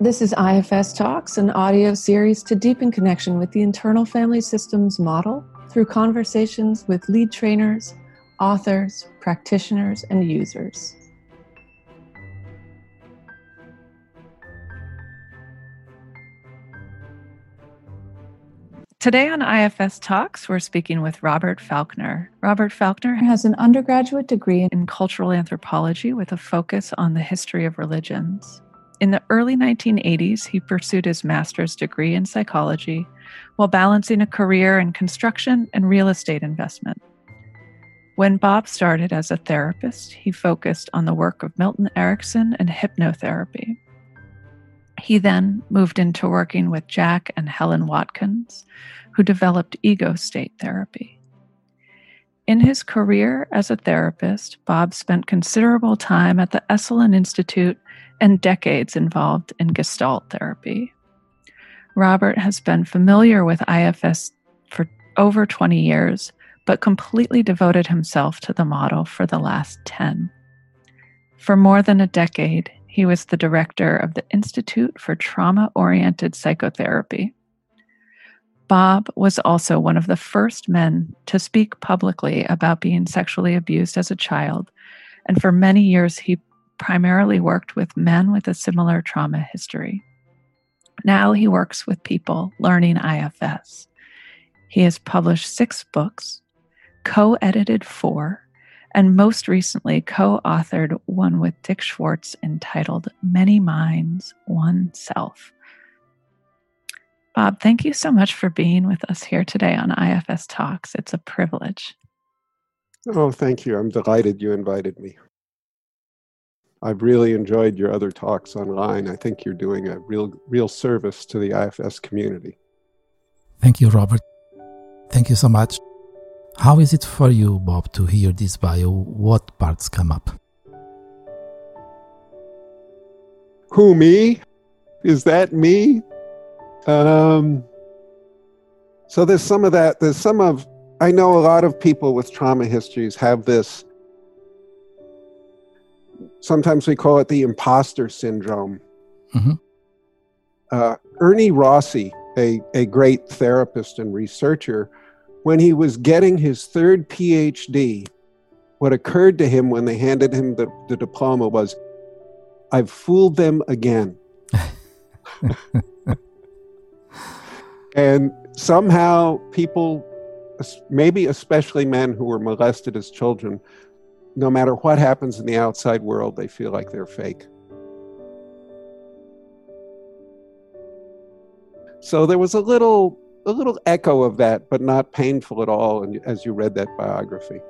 This is IFS Talks, an audio series to deepen connection with the internal family systems model through conversations with lead trainers, authors, practitioners, and users. Today on IFS Talks, we're speaking with Robert Falconer. Robert Falconer has an undergraduate degree in cultural anthropology with a focus on the history of religions. In the early 1980s, he pursued his master's degree in psychology while balancing a career in construction and real estate investment. When Bob started as a therapist, he focused on the work of Milton Erickson and hypnotherapy. He then moved into working with Jack and Helen Watkins, who developed ego state therapy. In his career as a therapist, Bob spent considerable time at the Esalen Institute and decades involved in Gestalt therapy. Robert has been familiar with IFS for over 20 years, but completely devoted himself to the model for the last 10. For more than a decade, he was the director of the Institute for Trauma Oriented Psychotherapy. Bob was also one of the first men to speak publicly about being sexually abused as a child, and for many years he primarily worked with men with a similar trauma history. Now he works with people learning IFS. He has published six books, co edited four, and most recently co authored one with Dick Schwartz entitled Many Minds, One Self. Bob, thank you so much for being with us here today on IFS Talks. It's a privilege. Oh, thank you. I'm delighted you invited me. I've really enjoyed your other talks online. I think you're doing a real, real service to the IFS community. Thank you, Robert. Thank you so much. How is it for you, Bob, to hear this bio? What parts come up? Who, me? Is that me? Um, so there's some of that. There's some of, I know a lot of people with trauma histories have this sometimes we call it the imposter syndrome. Mm-hmm. Uh, Ernie Rossi, a, a great therapist and researcher, when he was getting his third PhD, what occurred to him when they handed him the, the diploma was, I've fooled them again. and somehow people, maybe especially men who were molested as children, no matter what happens in the outside world, they feel like they're fake. So there was a little a little echo of that, but not painful at all and as you read that biography.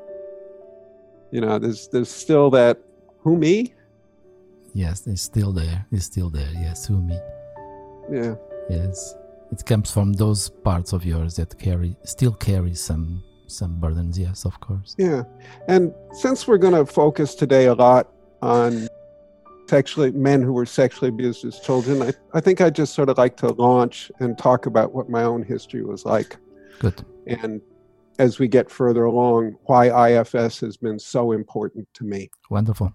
You know, there's there's still that who me? Yes, it's still there. It's still there. Yes, who me? Yeah. Yes. It comes from those parts of yours that carry still carry some some burdens yes of course. Yeah. And since we're going to focus today a lot on sexually men who were sexually abused as children I, I think i'd just sort of like to launch and talk about what my own history was like. Good. And as we get further along why ifs has been so important to me. Wonderful.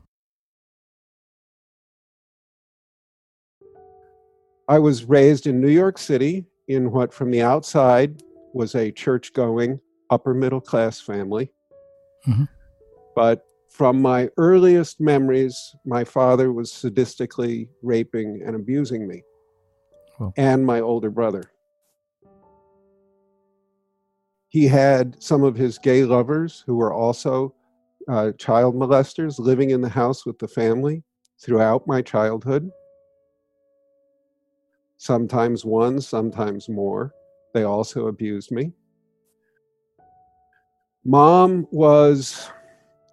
I was raised in new york city in what from the outside was a church going upper middle class family. Mm-hmm. But from my earliest memories, my father was sadistically raping and abusing me and my older brother. He had some of his gay lovers who were also uh, child molesters living in the house with the family throughout my childhood. Sometimes one, sometimes more. They also abused me. Mom was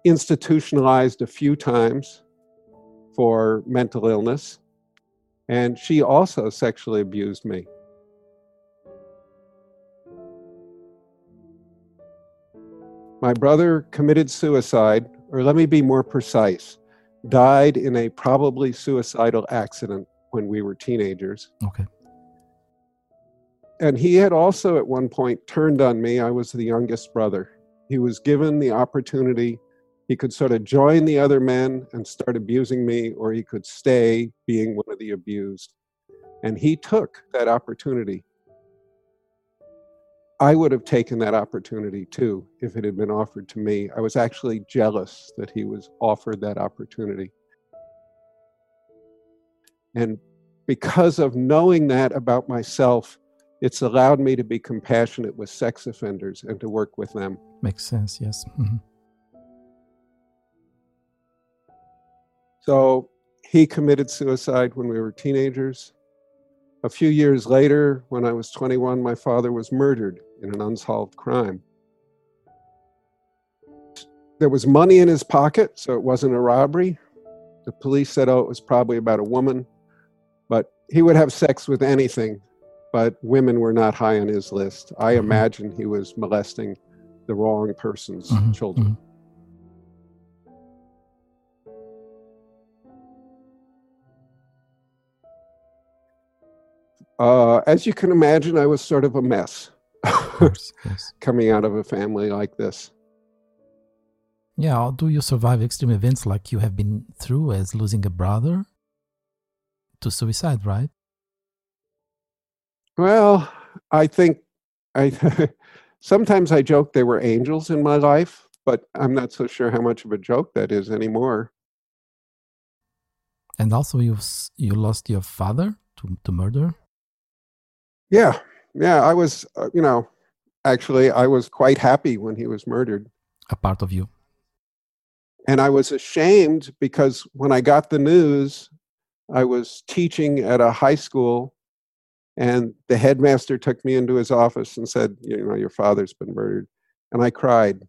institutionalized a few times for mental illness, and she also sexually abused me. My brother committed suicide, or let me be more precise, died in a probably suicidal accident when we were teenagers. Okay. And he had also at one point turned on me. I was the youngest brother he was given the opportunity he could sort of join the other men and start abusing me or he could stay being one of the abused And he took that opportunity. I would have taken that opportunity too if it had been offered to me. I was actually jealous that he was offered that opportunity. And because of knowing that about myself, it's allowed me to be compassionate with sex offenders and to work with them. Makes sense, yes. Mm-hmm. So he committed suicide when we were teenagers. A few years later, when I was 21, my father was murdered in an unsolved crime. There was money in his pocket, so it wasn't a robbery. The police said, oh, it was probably about a woman. But he would have sex with anything, but women were not high on his list. I mm-hmm. imagine he was molesting the wrong person's mm-hmm. children. Mm-hmm. Uh, as you can imagine, I was sort of a mess course, yes. coming out of a family like this. Yeah, how do you survive extreme events like you have been through as losing a brother to suicide, right? Well, I think I sometimes I joke they were angels in my life, but I'm not so sure how much of a joke that is anymore. And also, you you lost your father to to murder. Yeah, yeah. I was, uh, you know, actually, I was quite happy when he was murdered. A part of you. And I was ashamed because when I got the news, I was teaching at a high school, and the headmaster took me into his office and said, You know, your father's been murdered. And I cried.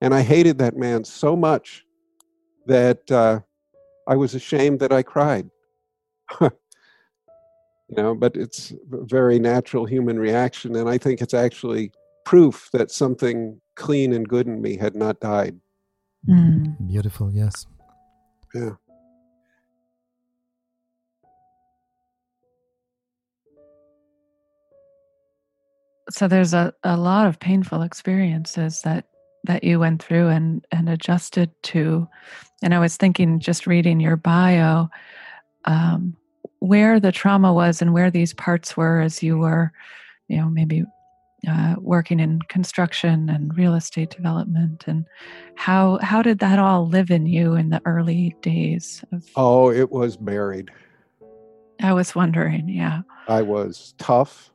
And I hated that man so much that uh, I was ashamed that I cried. you know, but it's a very natural human reaction. And I think it's actually proof that something clean and good in me had not died. Mm. Beautiful, yes. Yeah. So there's a, a lot of painful experiences that that you went through and and adjusted to. And I was thinking, just reading your bio, um, where the trauma was and where these parts were as you were, you know, maybe uh, working in construction and real estate development and how how did that all live in you in the early days of oh it was buried. I was wondering yeah. I was tough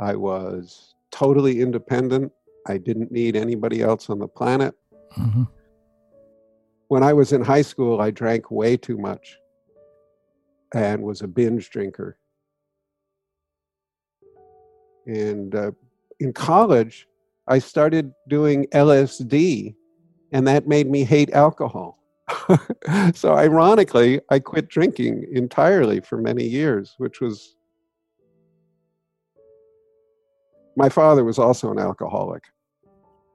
i was totally independent i didn't need anybody else on the planet mm-hmm. when i was in high school i drank way too much and was a binge drinker and uh, in college, I started doing LSD, and that made me hate alcohol. so, ironically, I quit drinking entirely for many years, which was. My father was also an alcoholic.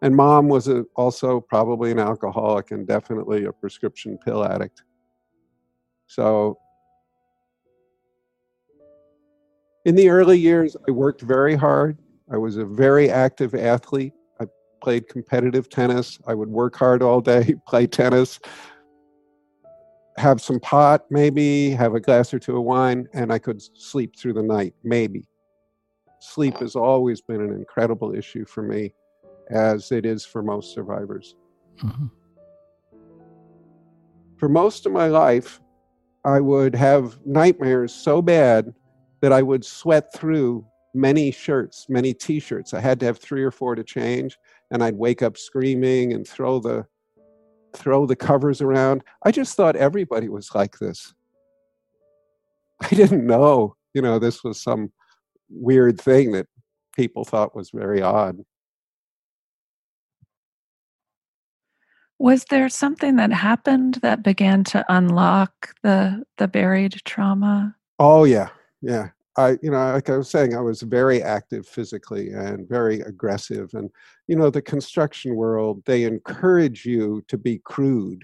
And mom was a, also probably an alcoholic and definitely a prescription pill addict. So In the early years, I worked very hard. I was a very active athlete. I played competitive tennis. I would work hard all day, play tennis, have some pot, maybe, have a glass or two of wine, and I could sleep through the night, maybe. Sleep has always been an incredible issue for me, as it is for most survivors. Mm-hmm. For most of my life, I would have nightmares so bad that I would sweat through many shirts, many t-shirts. I had to have three or four to change, and I'd wake up screaming and throw the throw the covers around. I just thought everybody was like this. I didn't know, you know, this was some weird thing that people thought was very odd. Was there something that happened that began to unlock the the buried trauma? Oh yeah yeah i you know like i was saying i was very active physically and very aggressive and you know the construction world they encourage you to be crude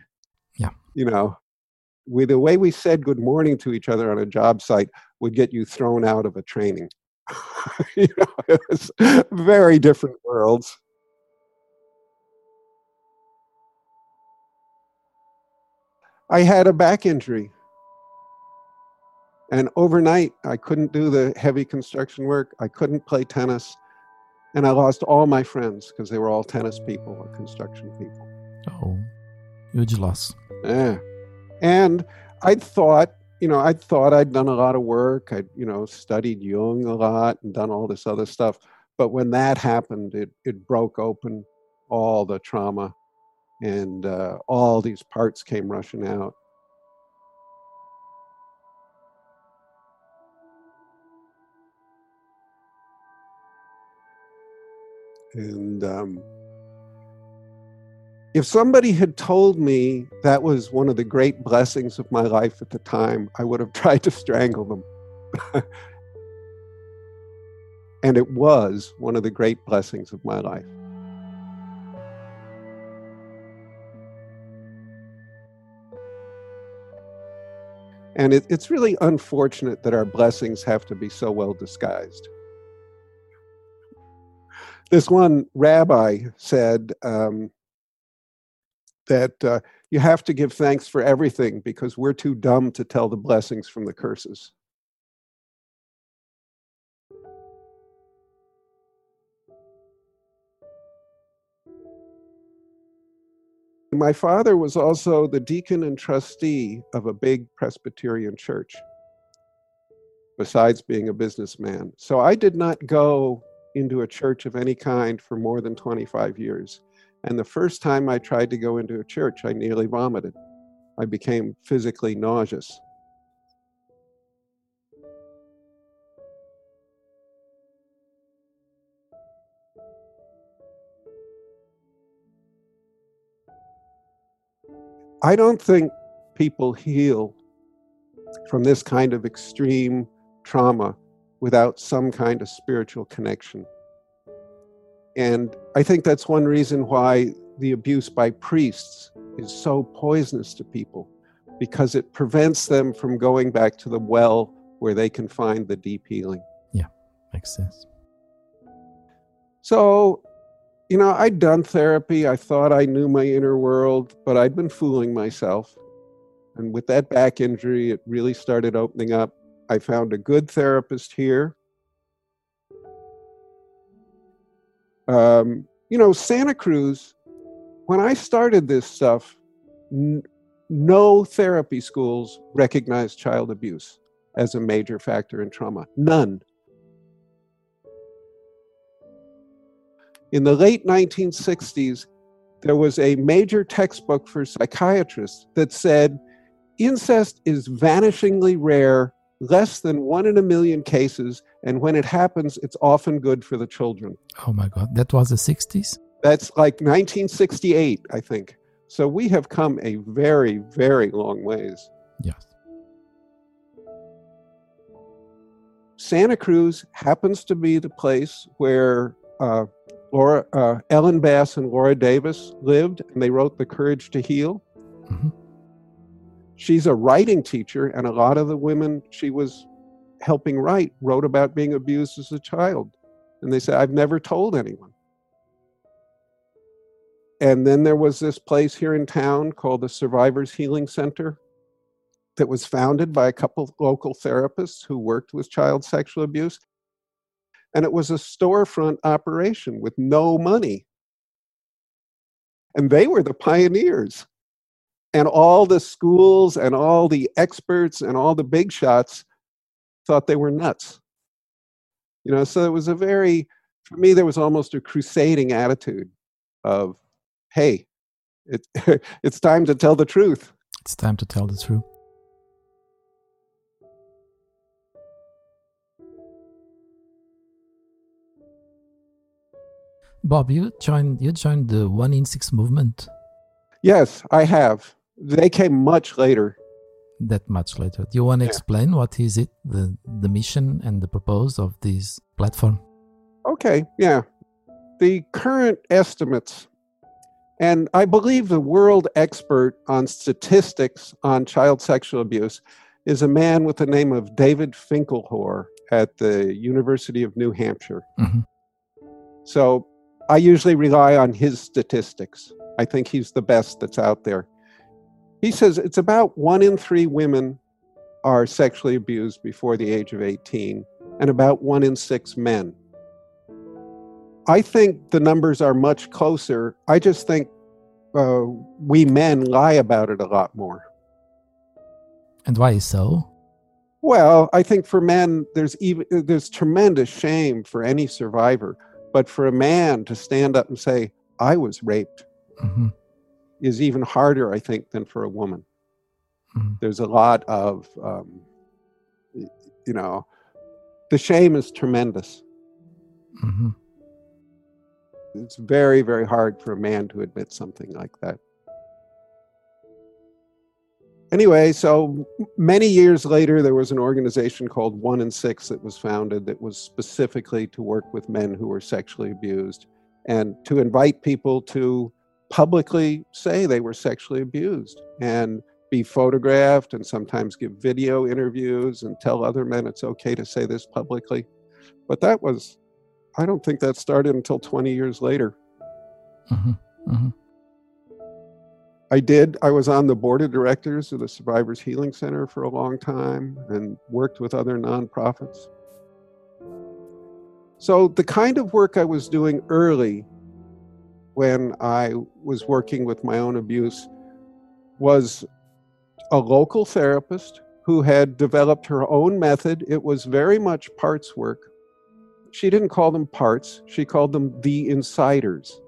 yeah you know with the way we said good morning to each other on a job site would get you thrown out of a training you know it was very different worlds I had a back injury. And overnight, I couldn't do the heavy construction work. I couldn't play tennis. And I lost all my friends because they were all tennis people or construction people. Oh, huge loss. Yeah. And I'd thought, you know, I thought I'd done a lot of work. I'd, you know, studied Jung a lot and done all this other stuff. But when that happened, it, it broke open all the trauma and uh, all these parts came rushing out. And um, if somebody had told me that was one of the great blessings of my life at the time, I would have tried to strangle them. and it was one of the great blessings of my life. And it, it's really unfortunate that our blessings have to be so well disguised. This one rabbi said um, that uh, you have to give thanks for everything because we're too dumb to tell the blessings from the curses. My father was also the deacon and trustee of a big Presbyterian church, besides being a businessman. So I did not go into a church of any kind for more than 25 years. And the first time I tried to go into a church, I nearly vomited. I became physically nauseous. I don't think people heal from this kind of extreme trauma without some kind of spiritual connection. And I think that's one reason why the abuse by priests is so poisonous to people, because it prevents them from going back to the well where they can find the deep healing. Yeah, makes sense. So you know, I'd done therapy. I thought I knew my inner world, but I'd been fooling myself. And with that back injury, it really started opening up. I found a good therapist here. Um, you know, Santa Cruz, when I started this stuff, n- no therapy schools recognized child abuse as a major factor in trauma. None. In the late 1960s, there was a major textbook for psychiatrists that said incest is vanishingly rare, less than one in a million cases, and when it happens, it's often good for the children. Oh my God, that was the 60s? That's like 1968, I think. So we have come a very, very long ways. Yes. Santa Cruz happens to be the place where uh, Laura, uh, Ellen Bass and Laura Davis lived, and they wrote The Courage to Heal. Mm-hmm. She's a writing teacher, and a lot of the women she was helping write wrote about being abused as a child. And they said, I've never told anyone. And then there was this place here in town called the Survivors Healing Center that was founded by a couple local therapists who worked with child sexual abuse. And it was a storefront operation with no money. And they were the pioneers. And all the schools and all the experts and all the big shots thought they were nuts. You know, so it was a very, for me, there was almost a crusading attitude of, hey, it, it's time to tell the truth. It's time to tell the truth. Bob, you joined you joined the One in Six movement. Yes, I have. They came much later. That much later. Do you want to yeah. explain what is it, the the mission and the purpose of this platform? Okay, yeah. The current estimates, and I believe the world expert on statistics on child sexual abuse is a man with the name of David Finkelhor at the University of New Hampshire. Mm-hmm. So I usually rely on his statistics. I think he's the best that's out there. He says it's about one in three women are sexually abused before the age of 18, and about one in six men. I think the numbers are much closer. I just think uh, we men lie about it a lot more. And why is so? Well, I think for men, there's even there's tremendous shame for any survivor, but for a man to stand up and say, "I was raped," mm-hmm. Is even harder, I think, than for a woman. Mm-hmm. There's a lot of, um, you know, the shame is tremendous. Mm-hmm. It's very, very hard for a man to admit something like that. Anyway, so many years later, there was an organization called One in Six that was founded that was specifically to work with men who were sexually abused and to invite people to publicly say they were sexually abused and be photographed and sometimes give video interviews and tell other men it's okay to say this publicly. But that was I don't think that started until 20 years later. Mm-hmm. Mm-hmm. I did. I was on the board of directors of the Survivors Healing Center for a long time and worked with other nonprofits. So, the kind of work I was doing early when I was working with my own abuse was a local therapist who had developed her own method. It was very much parts work she didn't call them parts, she called them the insiders.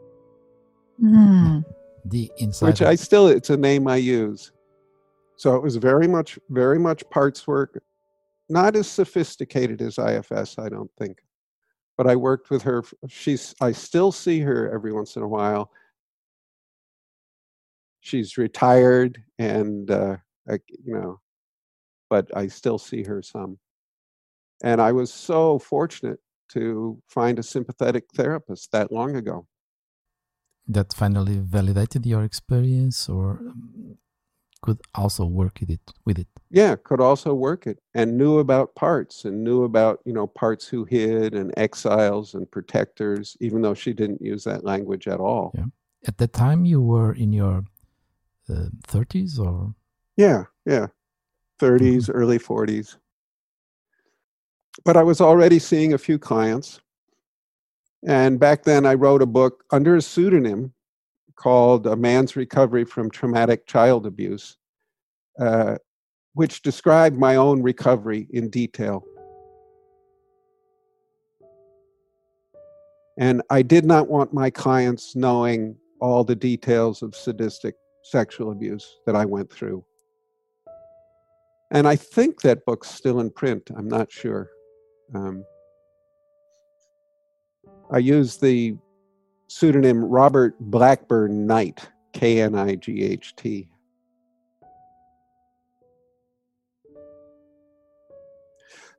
Mm. The insiders. Which I still, it's a name I use. So it was very much, very much parts work, not as sophisticated as IFS, I don't think. But I worked with her. She's, I still see her every once in a while. She's retired and, uh, I, you know, but I still see her some. And I was so fortunate to find a sympathetic therapist that long ago. That finally validated your experience or um, could also work with it with it. Yeah could also work it and knew about parts and knew about you know parts who hid and exiles and protectors even though she didn't use that language at all. Yeah. At the time you were in your uh, 30s or? Yeah yeah. 30s mm-hmm. early 40s but I was already seeing a few clients. And back then, I wrote a book under a pseudonym called A Man's Recovery from Traumatic Child Abuse, uh, which described my own recovery in detail. And I did not want my clients knowing all the details of sadistic sexual abuse that I went through. And I think that book's still in print, I'm not sure. Um, I use the pseudonym Robert Blackburn Knight, K N I G H T.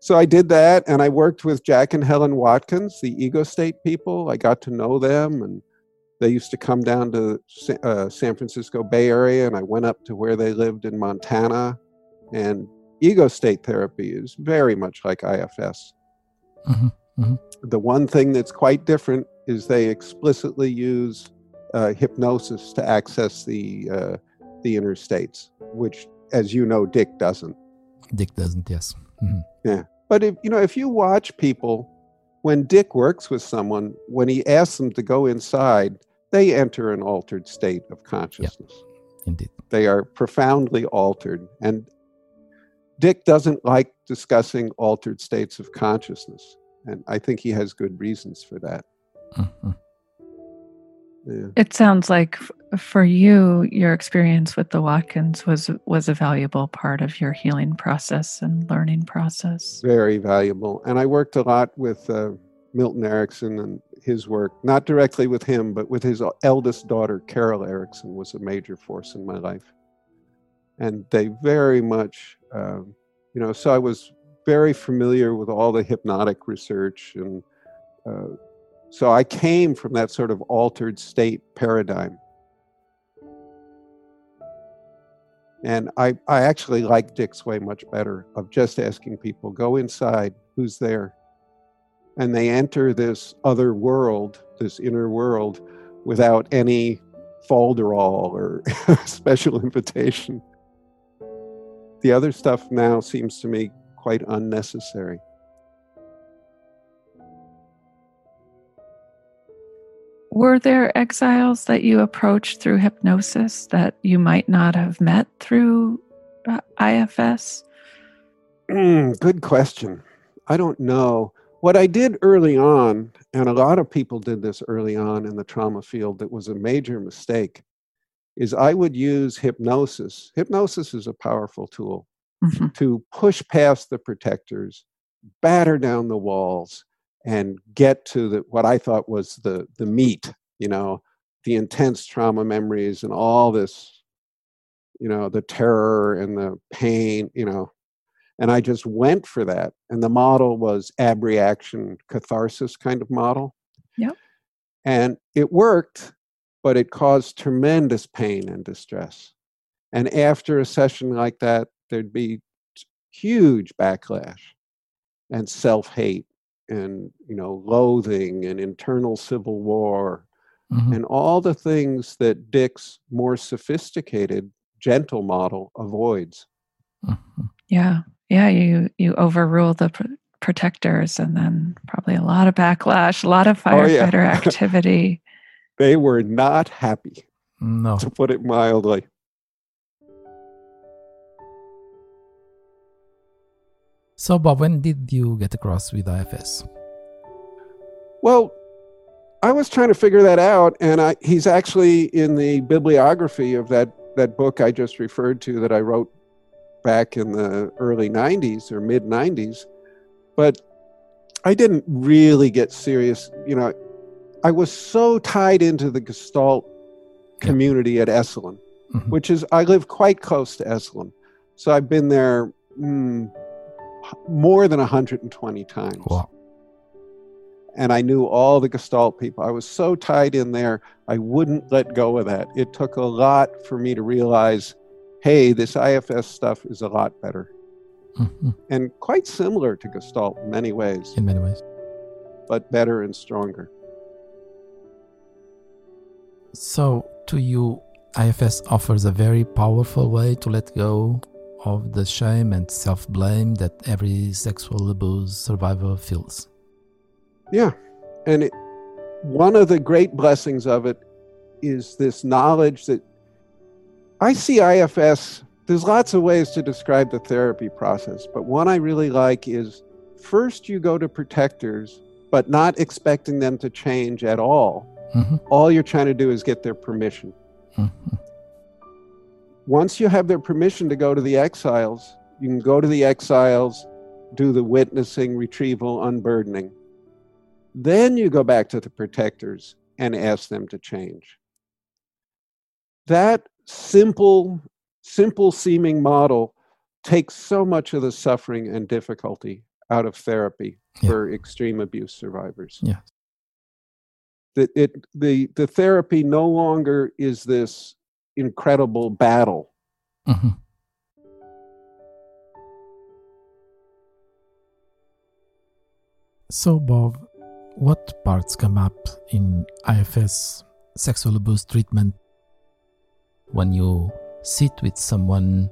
So I did that, and I worked with Jack and Helen Watkins, the ego state people. I got to know them, and they used to come down to uh, San Francisco Bay Area, and I went up to where they lived in Montana. And ego state therapy is very much like IFS. Mm-hmm. Mm-hmm. The one thing that's quite different is they explicitly use uh, hypnosis to access the uh, the inner states, which, as you know, Dick doesn't. Dick doesn't. Yes. Mm-hmm. Yeah, but if you know, if you watch people, when Dick works with someone, when he asks them to go inside, they enter an altered state of consciousness. Yeah. Indeed. They are profoundly altered, and Dick doesn't like discussing altered states of consciousness, and I think he has good reasons for that. Mm-hmm. Yeah. It sounds like f- for you, your experience with the Watkins was was a valuable part of your healing process and learning process. Very valuable, and I worked a lot with uh, Milton Erickson and his work, not directly with him, but with his eldest daughter, Carol Erickson, was a major force in my life, and they very much, um, you know, so I was very familiar with all the hypnotic research. And uh, so I came from that sort of altered state paradigm. And I, I actually like Dick's way much better of just asking people, go inside, who's there? And they enter this other world, this inner world, without any folderol or special invitation. The other stuff now seems to me quite unnecessary. Were there exiles that you approached through hypnosis that you might not have met through uh, IFS? Mm, good question. I don't know. What I did early on, and a lot of people did this early on in the trauma field that was a major mistake, is I would use hypnosis. Hypnosis is a powerful tool mm-hmm. to push past the protectors, batter down the walls, and get to the, what I thought was the, the meat, you know, the intense trauma memories and all this, you know, the terror and the pain, you know. And I just went for that. And the model was abreaction catharsis kind of model. Yeah. And it worked, but it caused tremendous pain and distress. And after a session like that, there'd be huge backlash and self-hate and you know loathing and internal civil war mm-hmm. and all the things that dick's more sophisticated gentle model avoids mm-hmm. yeah yeah you you overrule the pr- protectors and then probably a lot of backlash a lot of firefighter oh, yeah. activity they were not happy no to put it mildly So, Bob, when did you get across with IFS? Well, I was trying to figure that out, and I, he's actually in the bibliography of that, that book I just referred to that I wrote back in the early 90s or mid 90s. But I didn't really get serious. You know, I was so tied into the Gestalt community at Esalen, mm-hmm. which is, I live quite close to Esalen. So I've been there. Mm, more than 120 times. Wow. And I knew all the Gestalt people. I was so tied in there, I wouldn't let go of that. It took a lot for me to realize hey, this IFS stuff is a lot better. Mm-hmm. And quite similar to Gestalt in many ways. In many ways. But better and stronger. So, to you, IFS offers a very powerful way to let go of the shame and self blame that every sexual abuse survivor feels. Yeah. And it, one of the great blessings of it is this knowledge that I see IFS. There's lots of ways to describe the therapy process, but one I really like is first you go to protectors, but not expecting them to change at all. Mm-hmm. All you're trying to do is get their permission. Mm-hmm once you have their permission to go to the exiles, you can go to the exiles, do the witnessing, retrieval, unburdening. Then you go back to the protectors and ask them to change. That simple, simple seeming model takes so much of the suffering and difficulty out of therapy yeah. for extreme abuse survivors. Yeah. That it the the therapy no longer is this incredible battle. Mm-hmm. So, Bob, what parts come up in IFS sexual abuse treatment when you sit with someone,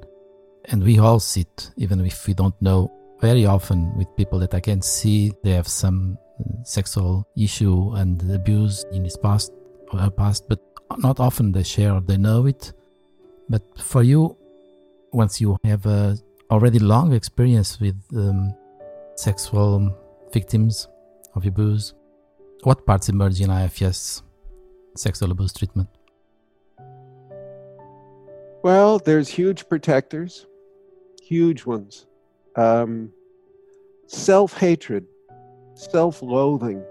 and we all sit, even if we don't know, very often with people that I can see they have some sexual issue and abuse in his past or her past, but not often they share they know it. But for you once you have a already long experience with um, sexual victims of abuse what parts emerge in ifs sexual abuse treatment? Well there's huge protectors huge ones. Um, self-hatred self-loathing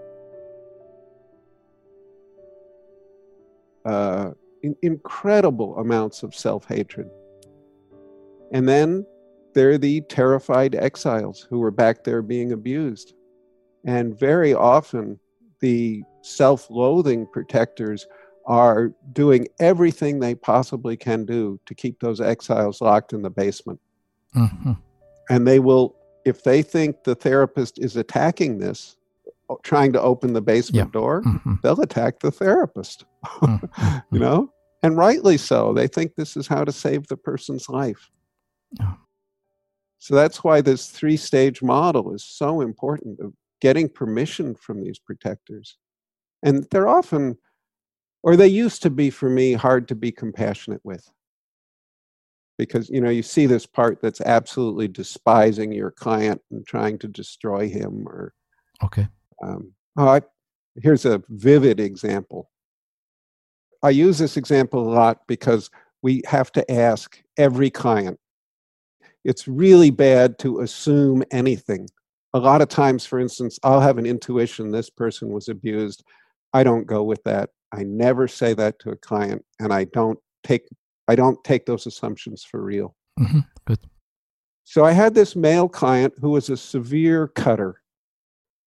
uh, in, incredible amounts of self hatred. And then there are the terrified exiles who were back there being abused. And very often, the self loathing protectors are doing everything they possibly can do to keep those exiles locked in the basement. Mm-hmm. And they will, if they think the therapist is attacking this, trying to open the basement yeah. door, mm-hmm. they'll attack the therapist. mm-hmm. You know, And rightly so. They think this is how to save the person's life. Oh. So that's why this three stage model is so important of getting permission from these protectors. And they're often, or they used to be for me, hard to be compassionate with. Because, you know, you see this part that's absolutely despising your client and trying to destroy him or. Okay. Um, oh, I, here's a vivid example. I use this example a lot because we have to ask every client. It's really bad to assume anything. A lot of times, for instance, I'll have an intuition this person was abused. I don't go with that. I never say that to a client, and I don't take I don't take those assumptions for real. Mm-hmm. Good. So I had this male client who was a severe cutter,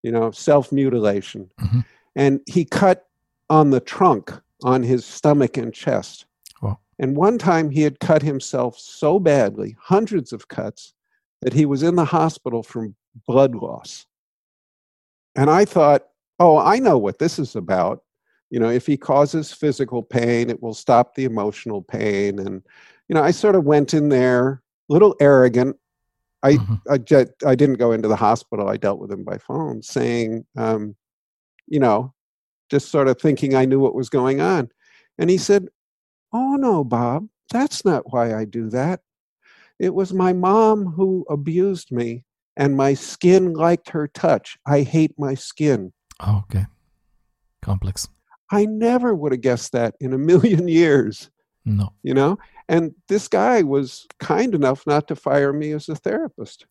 you know, self mutilation, mm-hmm. and he cut on the trunk on his stomach and chest. Wow. And one time he had cut himself so badly, hundreds of cuts, that he was in the hospital from blood loss. And I thought, oh, I know what this is about. You know, if he causes physical pain, it will stop the emotional pain. And, you know, I sort of went in there, a little arrogant. I, mm-hmm. I, just, I didn't go into the hospital. I dealt with him by phone saying, um, you know, just sort of thinking I knew what was going on. And he said, Oh, no, Bob, that's not why I do that. It was my mom who abused me, and my skin liked her touch. I hate my skin. Oh, okay. Complex. I never would have guessed that in a million years. No. You know? And this guy was kind enough not to fire me as a therapist.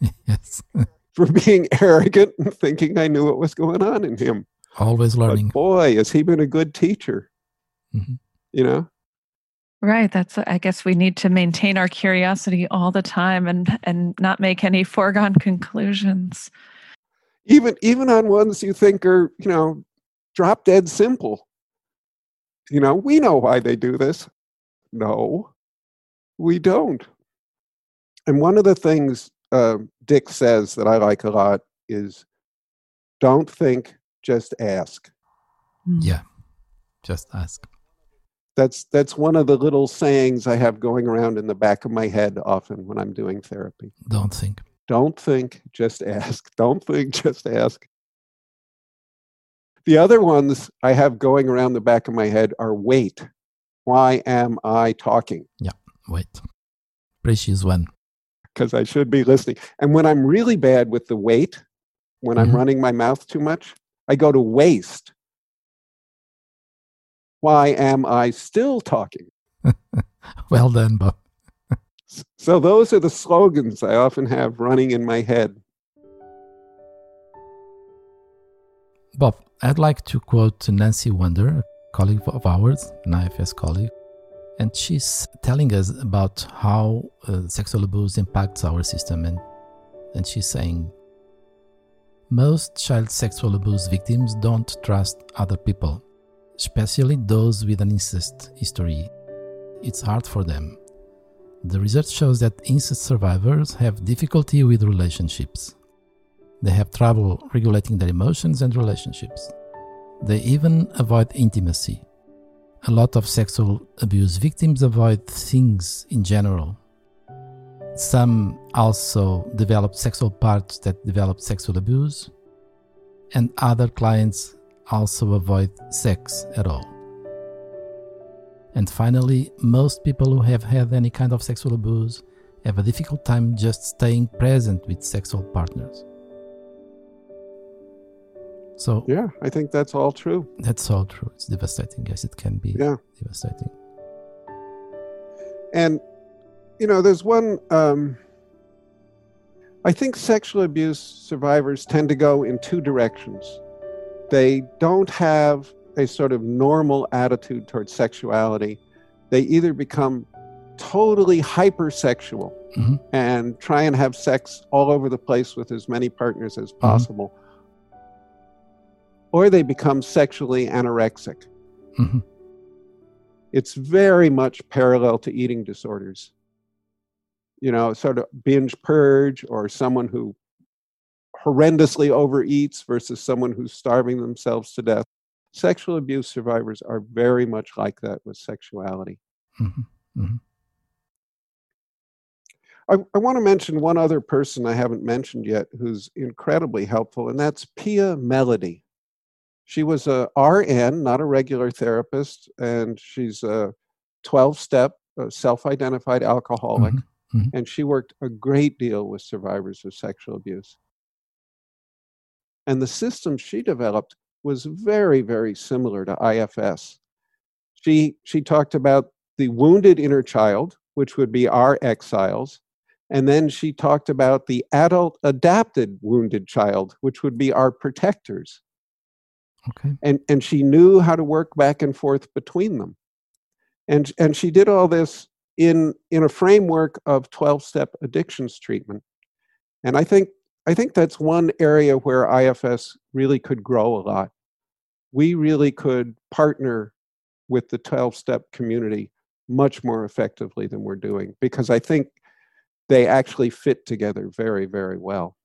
yes. for being arrogant and thinking I knew what was going on in him. Always learning. But boy, has he been a good teacher. Mm-hmm. You know? Right. That's I guess we need to maintain our curiosity all the time and and not make any foregone conclusions. Even even on ones you think are, you know, drop dead simple. You know, we know why they do this. No, we don't. And one of the things uh, Dick says that I like a lot is don't think just ask. Hmm. Yeah, just ask. That's that's one of the little sayings I have going around in the back of my head often when I'm doing therapy. Don't think. Don't think, just ask. Don't think, just ask. The other ones I have going around the back of my head are wait. Why am I talking? Yeah, wait. Precious one. Because I should be listening. And when I'm really bad with the wait, when mm-hmm. I'm running my mouth too much, I go to waste. Why am I still talking? well done, Bob. so those are the slogans I often have running in my head. Bob, I'd like to quote Nancy Wonder, colleague of ours, an IFS colleague, and she's telling us about how uh, sexual abuse impacts our system. And, and she's saying, most child sexual abuse victims don't trust other people, especially those with an incest history. It's hard for them. The research shows that incest survivors have difficulty with relationships. They have trouble regulating their emotions and relationships. They even avoid intimacy. A lot of sexual abuse victims avoid things in general some also develop sexual parts that develop sexual abuse, and other clients also avoid sex at all. And finally, most people who have had any kind of sexual abuse have a difficult time just staying present with sexual partners. So, yeah, I think that's all true. That's all true. It's devastating. Yes, it can be yeah. devastating. And you know, there's one. Um, I think sexual abuse survivors tend to go in two directions. They don't have a sort of normal attitude towards sexuality. They either become totally hypersexual mm-hmm. and try and have sex all over the place with as many partners as possible, mm-hmm. Or they become sexually anorexic. Mm-hmm. It's very much parallel to eating disorders you know, sort of binge purge or someone who horrendously overeats versus someone who's starving themselves to death. Sexual abuse survivors are very much like that with sexuality. Mm-hmm. Mm-hmm. I, I want to mention one other person I haven't mentioned yet who's incredibly helpful, and that's Pia Mellody. She was a RN, not a regular therapist, and she's a 12 step self identified alcoholic. Mm-hmm. Mm-hmm. And she worked a great deal with survivors of sexual abuse. And the system she developed was very, very similar to IFS. She, she talked about the wounded inner child, which would be our exiles, and then she talked about the adult adapted wounded child, which would be our protectors. Okay. And, and she knew how to work back and forth between them. And, and she did all this in, in a framework of 12 step addictions treatment. And I think, I think that's one area where IFS really could grow a lot. We really could partner with the 12 step community much more effectively than we're doing because I think they actually fit together very, very well.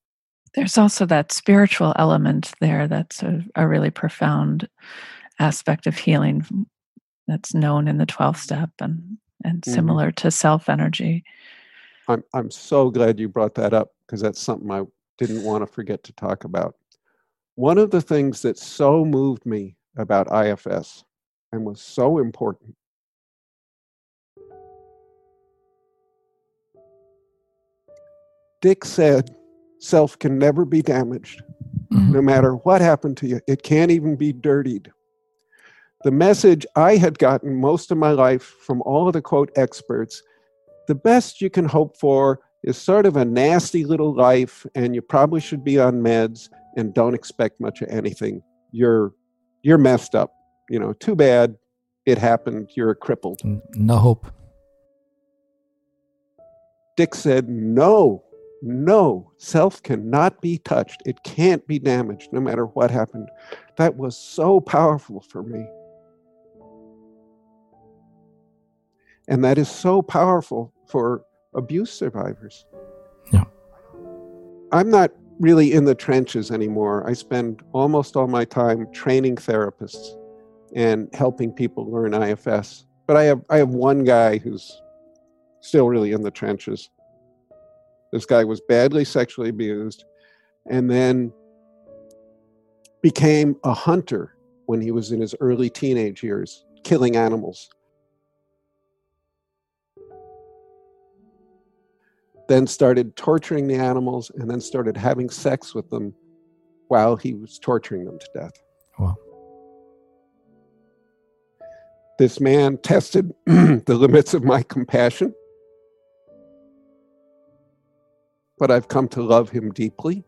There's also that spiritual element there that's a, a really profound aspect of healing that's known in the 12 step and, and mm-hmm. similar to self energy. I'm, I'm so glad you brought that up because that's something I didn't want to forget to talk about. One of the things that so moved me about IFS and was so important Dick said, self can never be damaged. Mm-hmm. No matter what happened to you, it can't even be dirtied. The message I had gotten most of my life from all of the quote experts the best you can hope for is sort of a nasty little life, and you probably should be on meds and don't expect much of anything. You're you're messed up. You know, too bad it happened. You're crippled. No hope. Dick said, No, no, self cannot be touched. It can't be damaged no matter what happened. That was so powerful for me. And that is so powerful for abuse survivors. Yeah. I'm not really in the trenches anymore. I spend almost all my time training therapists and helping people learn IFS. But I have I have one guy who's still really in the trenches. This guy was badly sexually abused and then became a hunter when he was in his early teenage years, killing animals. Then started torturing the animals and then started having sex with them while he was torturing them to death. Wow. This man tested the limits of my compassion but I've come to love him deeply.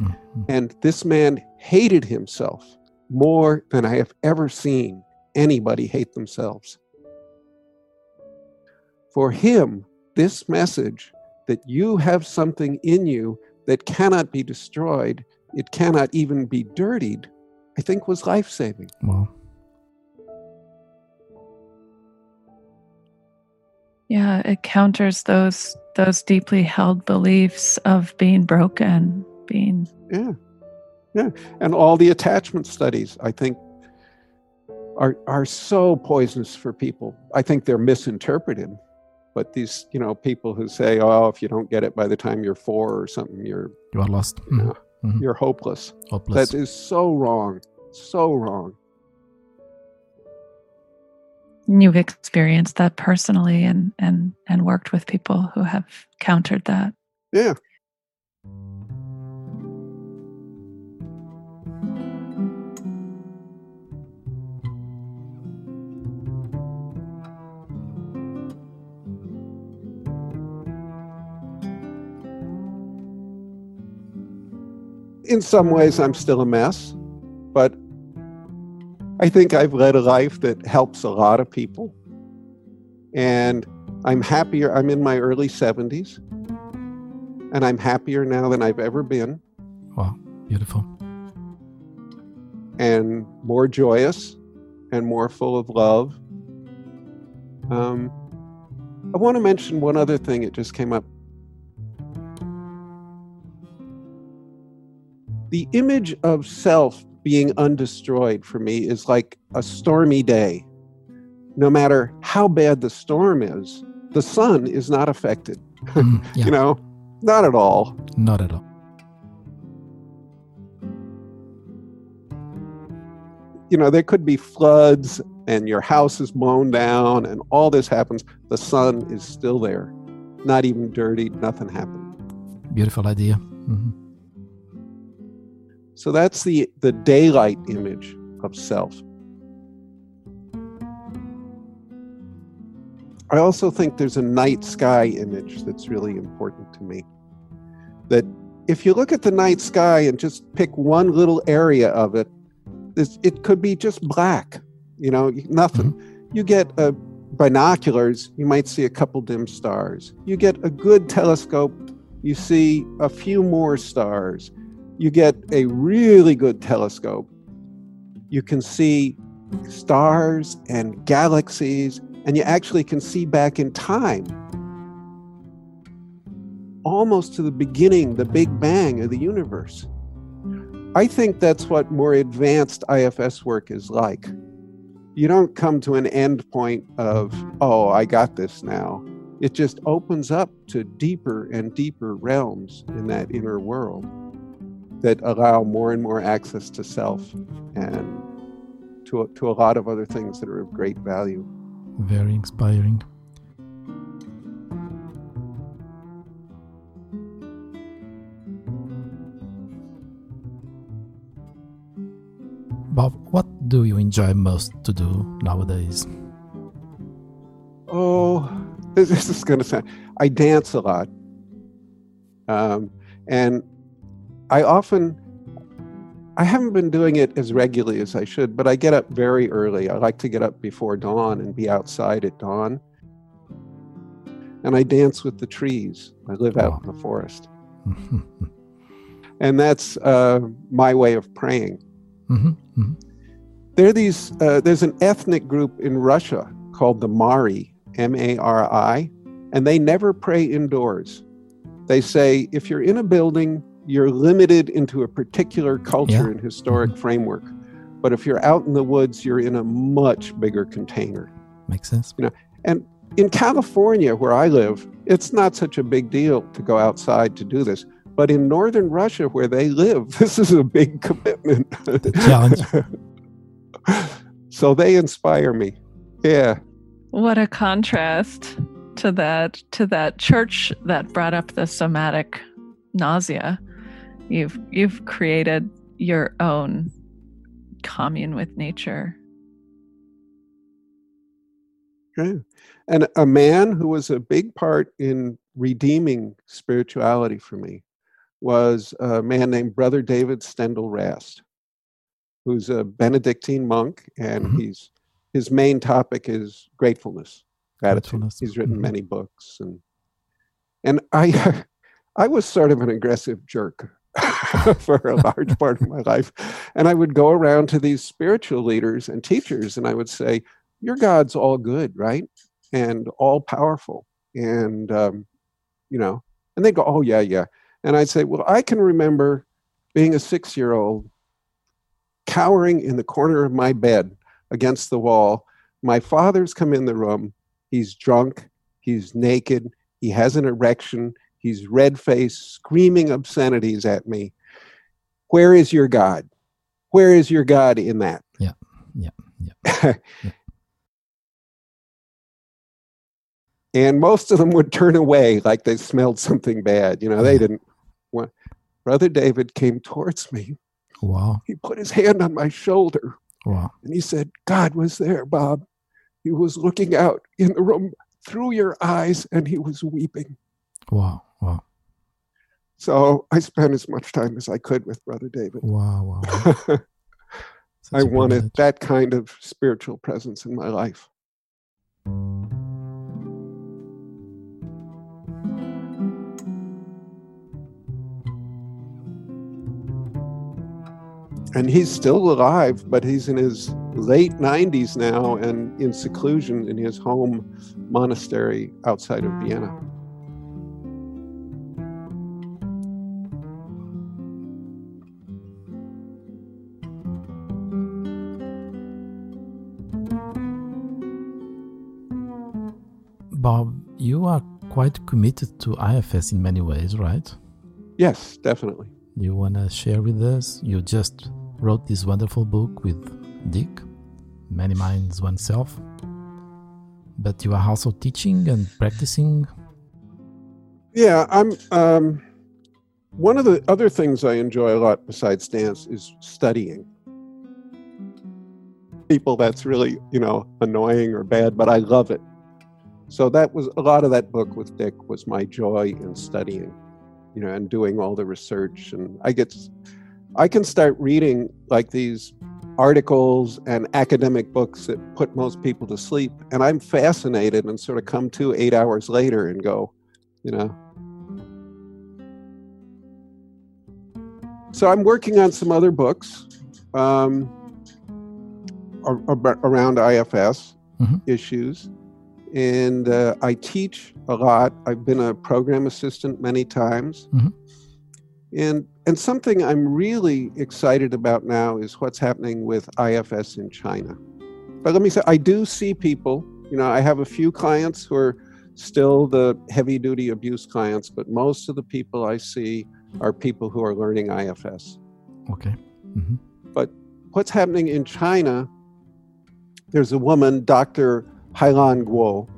Mm-hmm. And this man hated himself more than I have ever seen anybody hate themselves. For him, this message that you have something in you that cannot be destroyed, it cannot even be dirtied, I think was life saving. Wow. Yeah, it counters those those deeply held beliefs of being broken, being Yeah. Yeah. And all the attachment studies, I think are are so poisonous for people. I think they're misinterpreted. But these, you know, people who say, "Oh, if you don't get it by the time you're four or something, you're you are lost. You know, mm-hmm. You're hopeless. Hopeless. That is so wrong. So wrong you've experienced that personally and and and worked with people who have countered that. Yeah. In some ways i'm still a mess but I think I've led a life that helps a lot of people. And I'm happier. I'm in my early 70s. And I'm happier now than I've ever been. Wow, beautiful. And more joyous and more full of love. Um, I want to mention one other thing. It just came up. The image of self being undestroyed for me is like a stormy day. No matter how bad the storm is, the sun is not affected. Mm, yeah. you know, not at all. Not at all. You know, there could be floods and your house is blown down and all this happens. The sun is still there, not even dirty, nothing happened. Beautiful idea. Mm-hmm. So that's the, the daylight image of self. I also think there's a night sky image that's really important to me. That if you look at the night sky and just pick one little area of it, it could be just black, you know, nothing. Mm-hmm. You get a binoculars, you might see a couple dim stars. You get a good telescope, you see a few more stars. You get a really good telescope, you can see stars and galaxies and you actually can see back in time almost to the beginning, the Big Bang of the universe. I think that's what more advanced IFS work is like. You don't come to an end point of, oh, I got this now. It just opens up to deeper and deeper realms in that inner world that allow more and more access to self and to, to a lot of other things that are of great value very inspiring. Bob, what do you enjoy most to do nowadays? Oh, this is going to sound. I dance a lot. Um, and I often I haven't been doing it as regularly as I should, but I get up very early. I like to get up before dawn and be outside at dawn. And I dance with the trees. I live out in the forest. and that's uh, my way of praying. Mm-hmm. Mm-hmm. There these, uh, there's an ethnic group in Russia called the Mari, M A R I, and they never pray indoors. They say if you're in a building you're limited into a particular culture yeah. and historic mm-hmm. framework. But if you're out in the woods, you're in a much bigger container. Makes sense. You know, and in California, where I live, it's not such a big deal to go outside to do this. But in northern Russia, where they live, this is a big commitment. challenge. so they inspire me. Yeah. What a contrast to that to that church that brought up the somatic nausea. You've you've created your own commune with nature. Okay. And a man who was a big part in redeeming spirituality for me was a man named Brother David Steindl Rast, who's a Benedictine monk, and mm-hmm. he's his main topic is gratefulness, gratitude. Gratefulness. He's written mm-hmm. many books, and and I I was sort of an aggressive jerk. for a large part of my life. And I would go around to these spiritual leaders and teachers and I would say, Your God's all good, right? And all powerful. And, um, you know, and they go, Oh, yeah, yeah. And I'd say, Well, I can remember being a six year old cowering in the corner of my bed against the wall. My father's come in the room. He's drunk. He's naked. He has an erection He's red faced, screaming obscenities at me. Where is your God? Where is your God in that? Yeah, yeah, yeah. yeah. and most of them would turn away like they smelled something bad. You know, they didn't. Want... Brother David came towards me. Wow. He put his hand on my shoulder. Wow. And he said, God was there, Bob. He was looking out in the room through your eyes and he was weeping. Wow. Wow. So I spent as much time as I could with Brother David. Wow, wow. I wanted that kind of spiritual presence in my life. And he's still alive, but he's in his late 90s now and in seclusion in his home monastery outside of Vienna. Bob, you are quite committed to IFS in many ways, right? Yes, definitely. You want to share with us? You just wrote this wonderful book with Dick, Many Minds One Self. But you are also teaching and practicing. Yeah, I'm. Um, one of the other things I enjoy a lot besides dance is studying. People that's really, you know, annoying or bad, but I love it. So that was a lot of that book with Dick was my joy in studying, you know, and doing all the research. And I get, I can start reading like these articles and academic books that put most people to sleep. And I'm fascinated and sort of come to eight hours later and go, you know, So I'm working on some other books um, around IFS mm-hmm. issues. And uh, I teach a lot. I've been a program assistant many times. Mm-hmm. And, and something I'm really excited about now is what's happening with IFS in China. But let me say, I do see people, you know, I have a few clients who are still the heavy duty abuse clients, but most of the people I see are people who are learning IFS. Okay. Mm-hmm. But what's happening in China, there's a woman, Dr. Hailan Guo,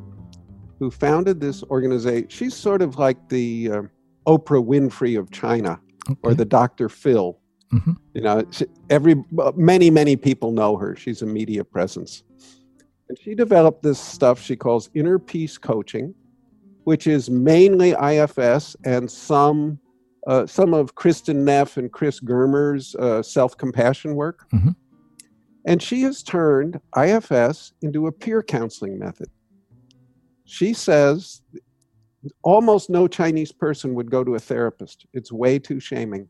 who founded this organization. She's sort of like the uh, Oprah Winfrey of China okay. or the Dr. Phil. Mm-hmm. You know, every many many people know her. She's a media presence, and she developed this stuff she calls inner peace coaching, which is mainly IFS and some uh, some of Kristin Neff and Chris Germer's uh, self compassion work. Mm-hmm. And she has turned IFS into a peer counseling method. She says almost no Chinese person would go to a therapist, it's way too shaming.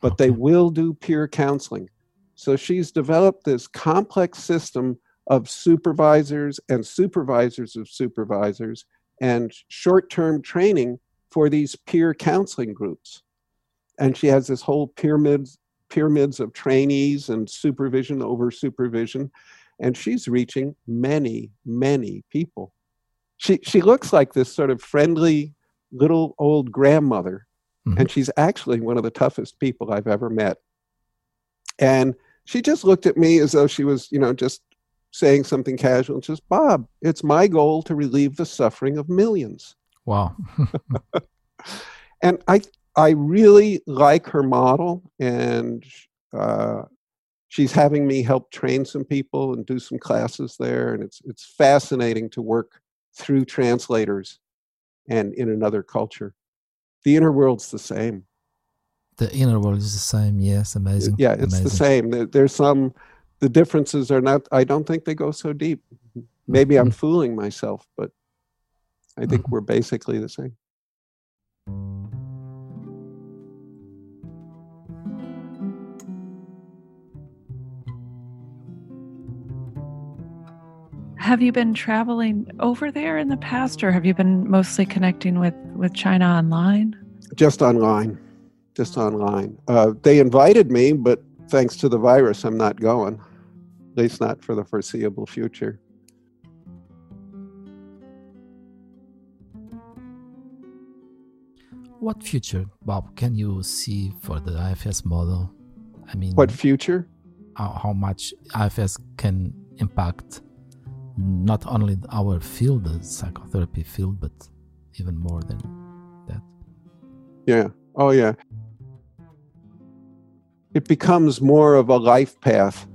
But they will do peer counseling. So she's developed this complex system of supervisors and supervisors of supervisors and short term training for these peer counseling groups. And she has this whole pyramid, pyramids of trainees and supervision over supervision. And she's reaching many, many people. She, she looks like this sort of friendly little old grandmother. Mm-hmm. And she's actually one of the toughest people I've ever met. And she just looked at me as though she was, you know, just saying something casual and says, Bob, it's my goal to relieve the suffering of millions. Wow. and I I really like her model, and uh, she's having me help train some people and do some classes there, and it's it's fascinating to work through translators and in another culture. The inner world's the same. The inner world is the same. Yes, amazing. Yeah, it's amazing. the same. There's some. The differences are not. I don't think they go so deep. Maybe mm-hmm. I'm fooling myself, but I think mm-hmm. we're basically the same. Have you been traveling over there in the past, or have you been mostly connecting with, with China online? Just online. Just online. Uh, they invited me, but thanks to the virus, I'm not going, at least not for the foreseeable future. What future, Bob, can you see for the IFS model? I mean, what future? How, how much IFS can impact not only our field, the psychotherapy field, but even more than that? Yeah. Oh, yeah. It becomes more of a life path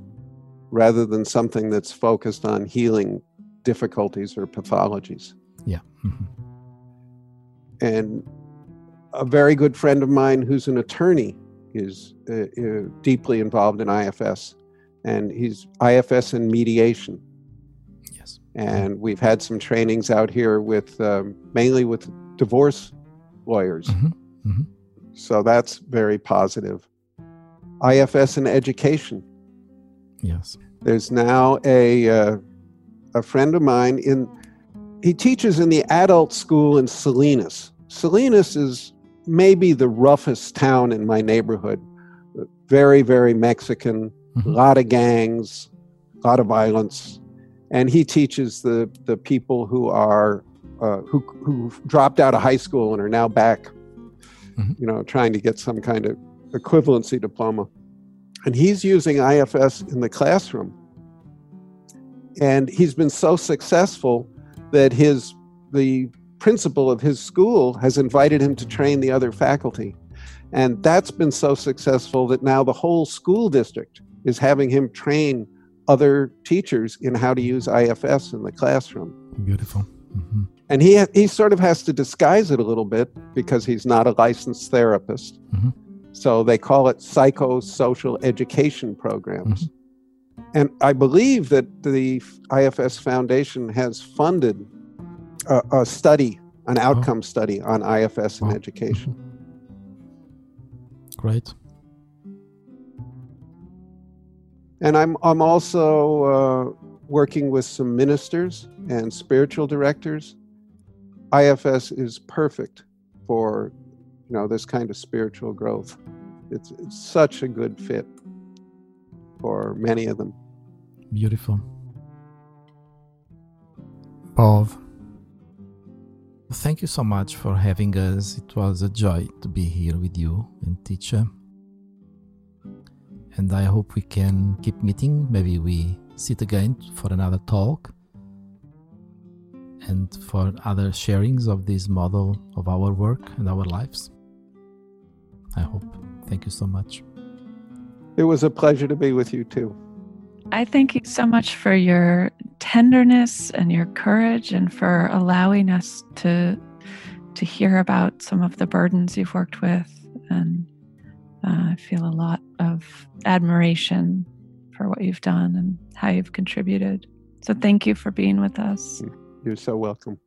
rather than something that's focused on healing difficulties or pathologies. Yeah. Mm-hmm. And a very good friend of mine who's an attorney is uh, uh, deeply involved in IFS, and he's IFS and mediation. And we've had some trainings out here with um, mainly with divorce lawyers. Mm-hmm. Mm-hmm. So that's very positive. IFS and education. Yes. There's now a uh, a friend of mine in he teaches in the adult school in Salinas. Salinas is maybe the roughest town in my neighborhood. Very, very Mexican, mm-hmm. a lot of gangs, a lot of violence. And he teaches the the people who are uh, who who dropped out of high school and are now back, mm-hmm. you know, trying to get some kind of equivalency diploma, and he's using IFS in the classroom, and he's been so successful that his the principal of his school has invited him to train the other faculty. And that's been so successful that now the whole school district is having him train other teachers in how to use IFS in the classroom. Beautiful. Mm-hmm. And he he sort of has to disguise it a little bit because he's not a licensed therapist. Mm-hmm. So they call it psychosocial education programs. Mm-hmm. And I believe that the IFS Foundation has funded a, a study, an outcome oh. study on IFS in oh. education. Mm-hmm. Great. And I'm I'm also uh, working with some ministers and spiritual directors. IFS is perfect for you know this kind of spiritual growth. It's, it's such a good fit for many of them. Beautiful. Paul, thank you so much for having us. It was a joy to be here with you and teacher and I hope we can keep meeting. Maybe we sit again for another talk and for other sharings of this model of our work and our lives. I hope. Thank you so much. It was a pleasure to be with you too. I thank you so much for your tenderness and your courage and for allowing us to to hear about some of the burdens you've worked with and uh, I feel a lot of admiration for what you've done and how you've contributed. So thank you for being with us. You're so welcome.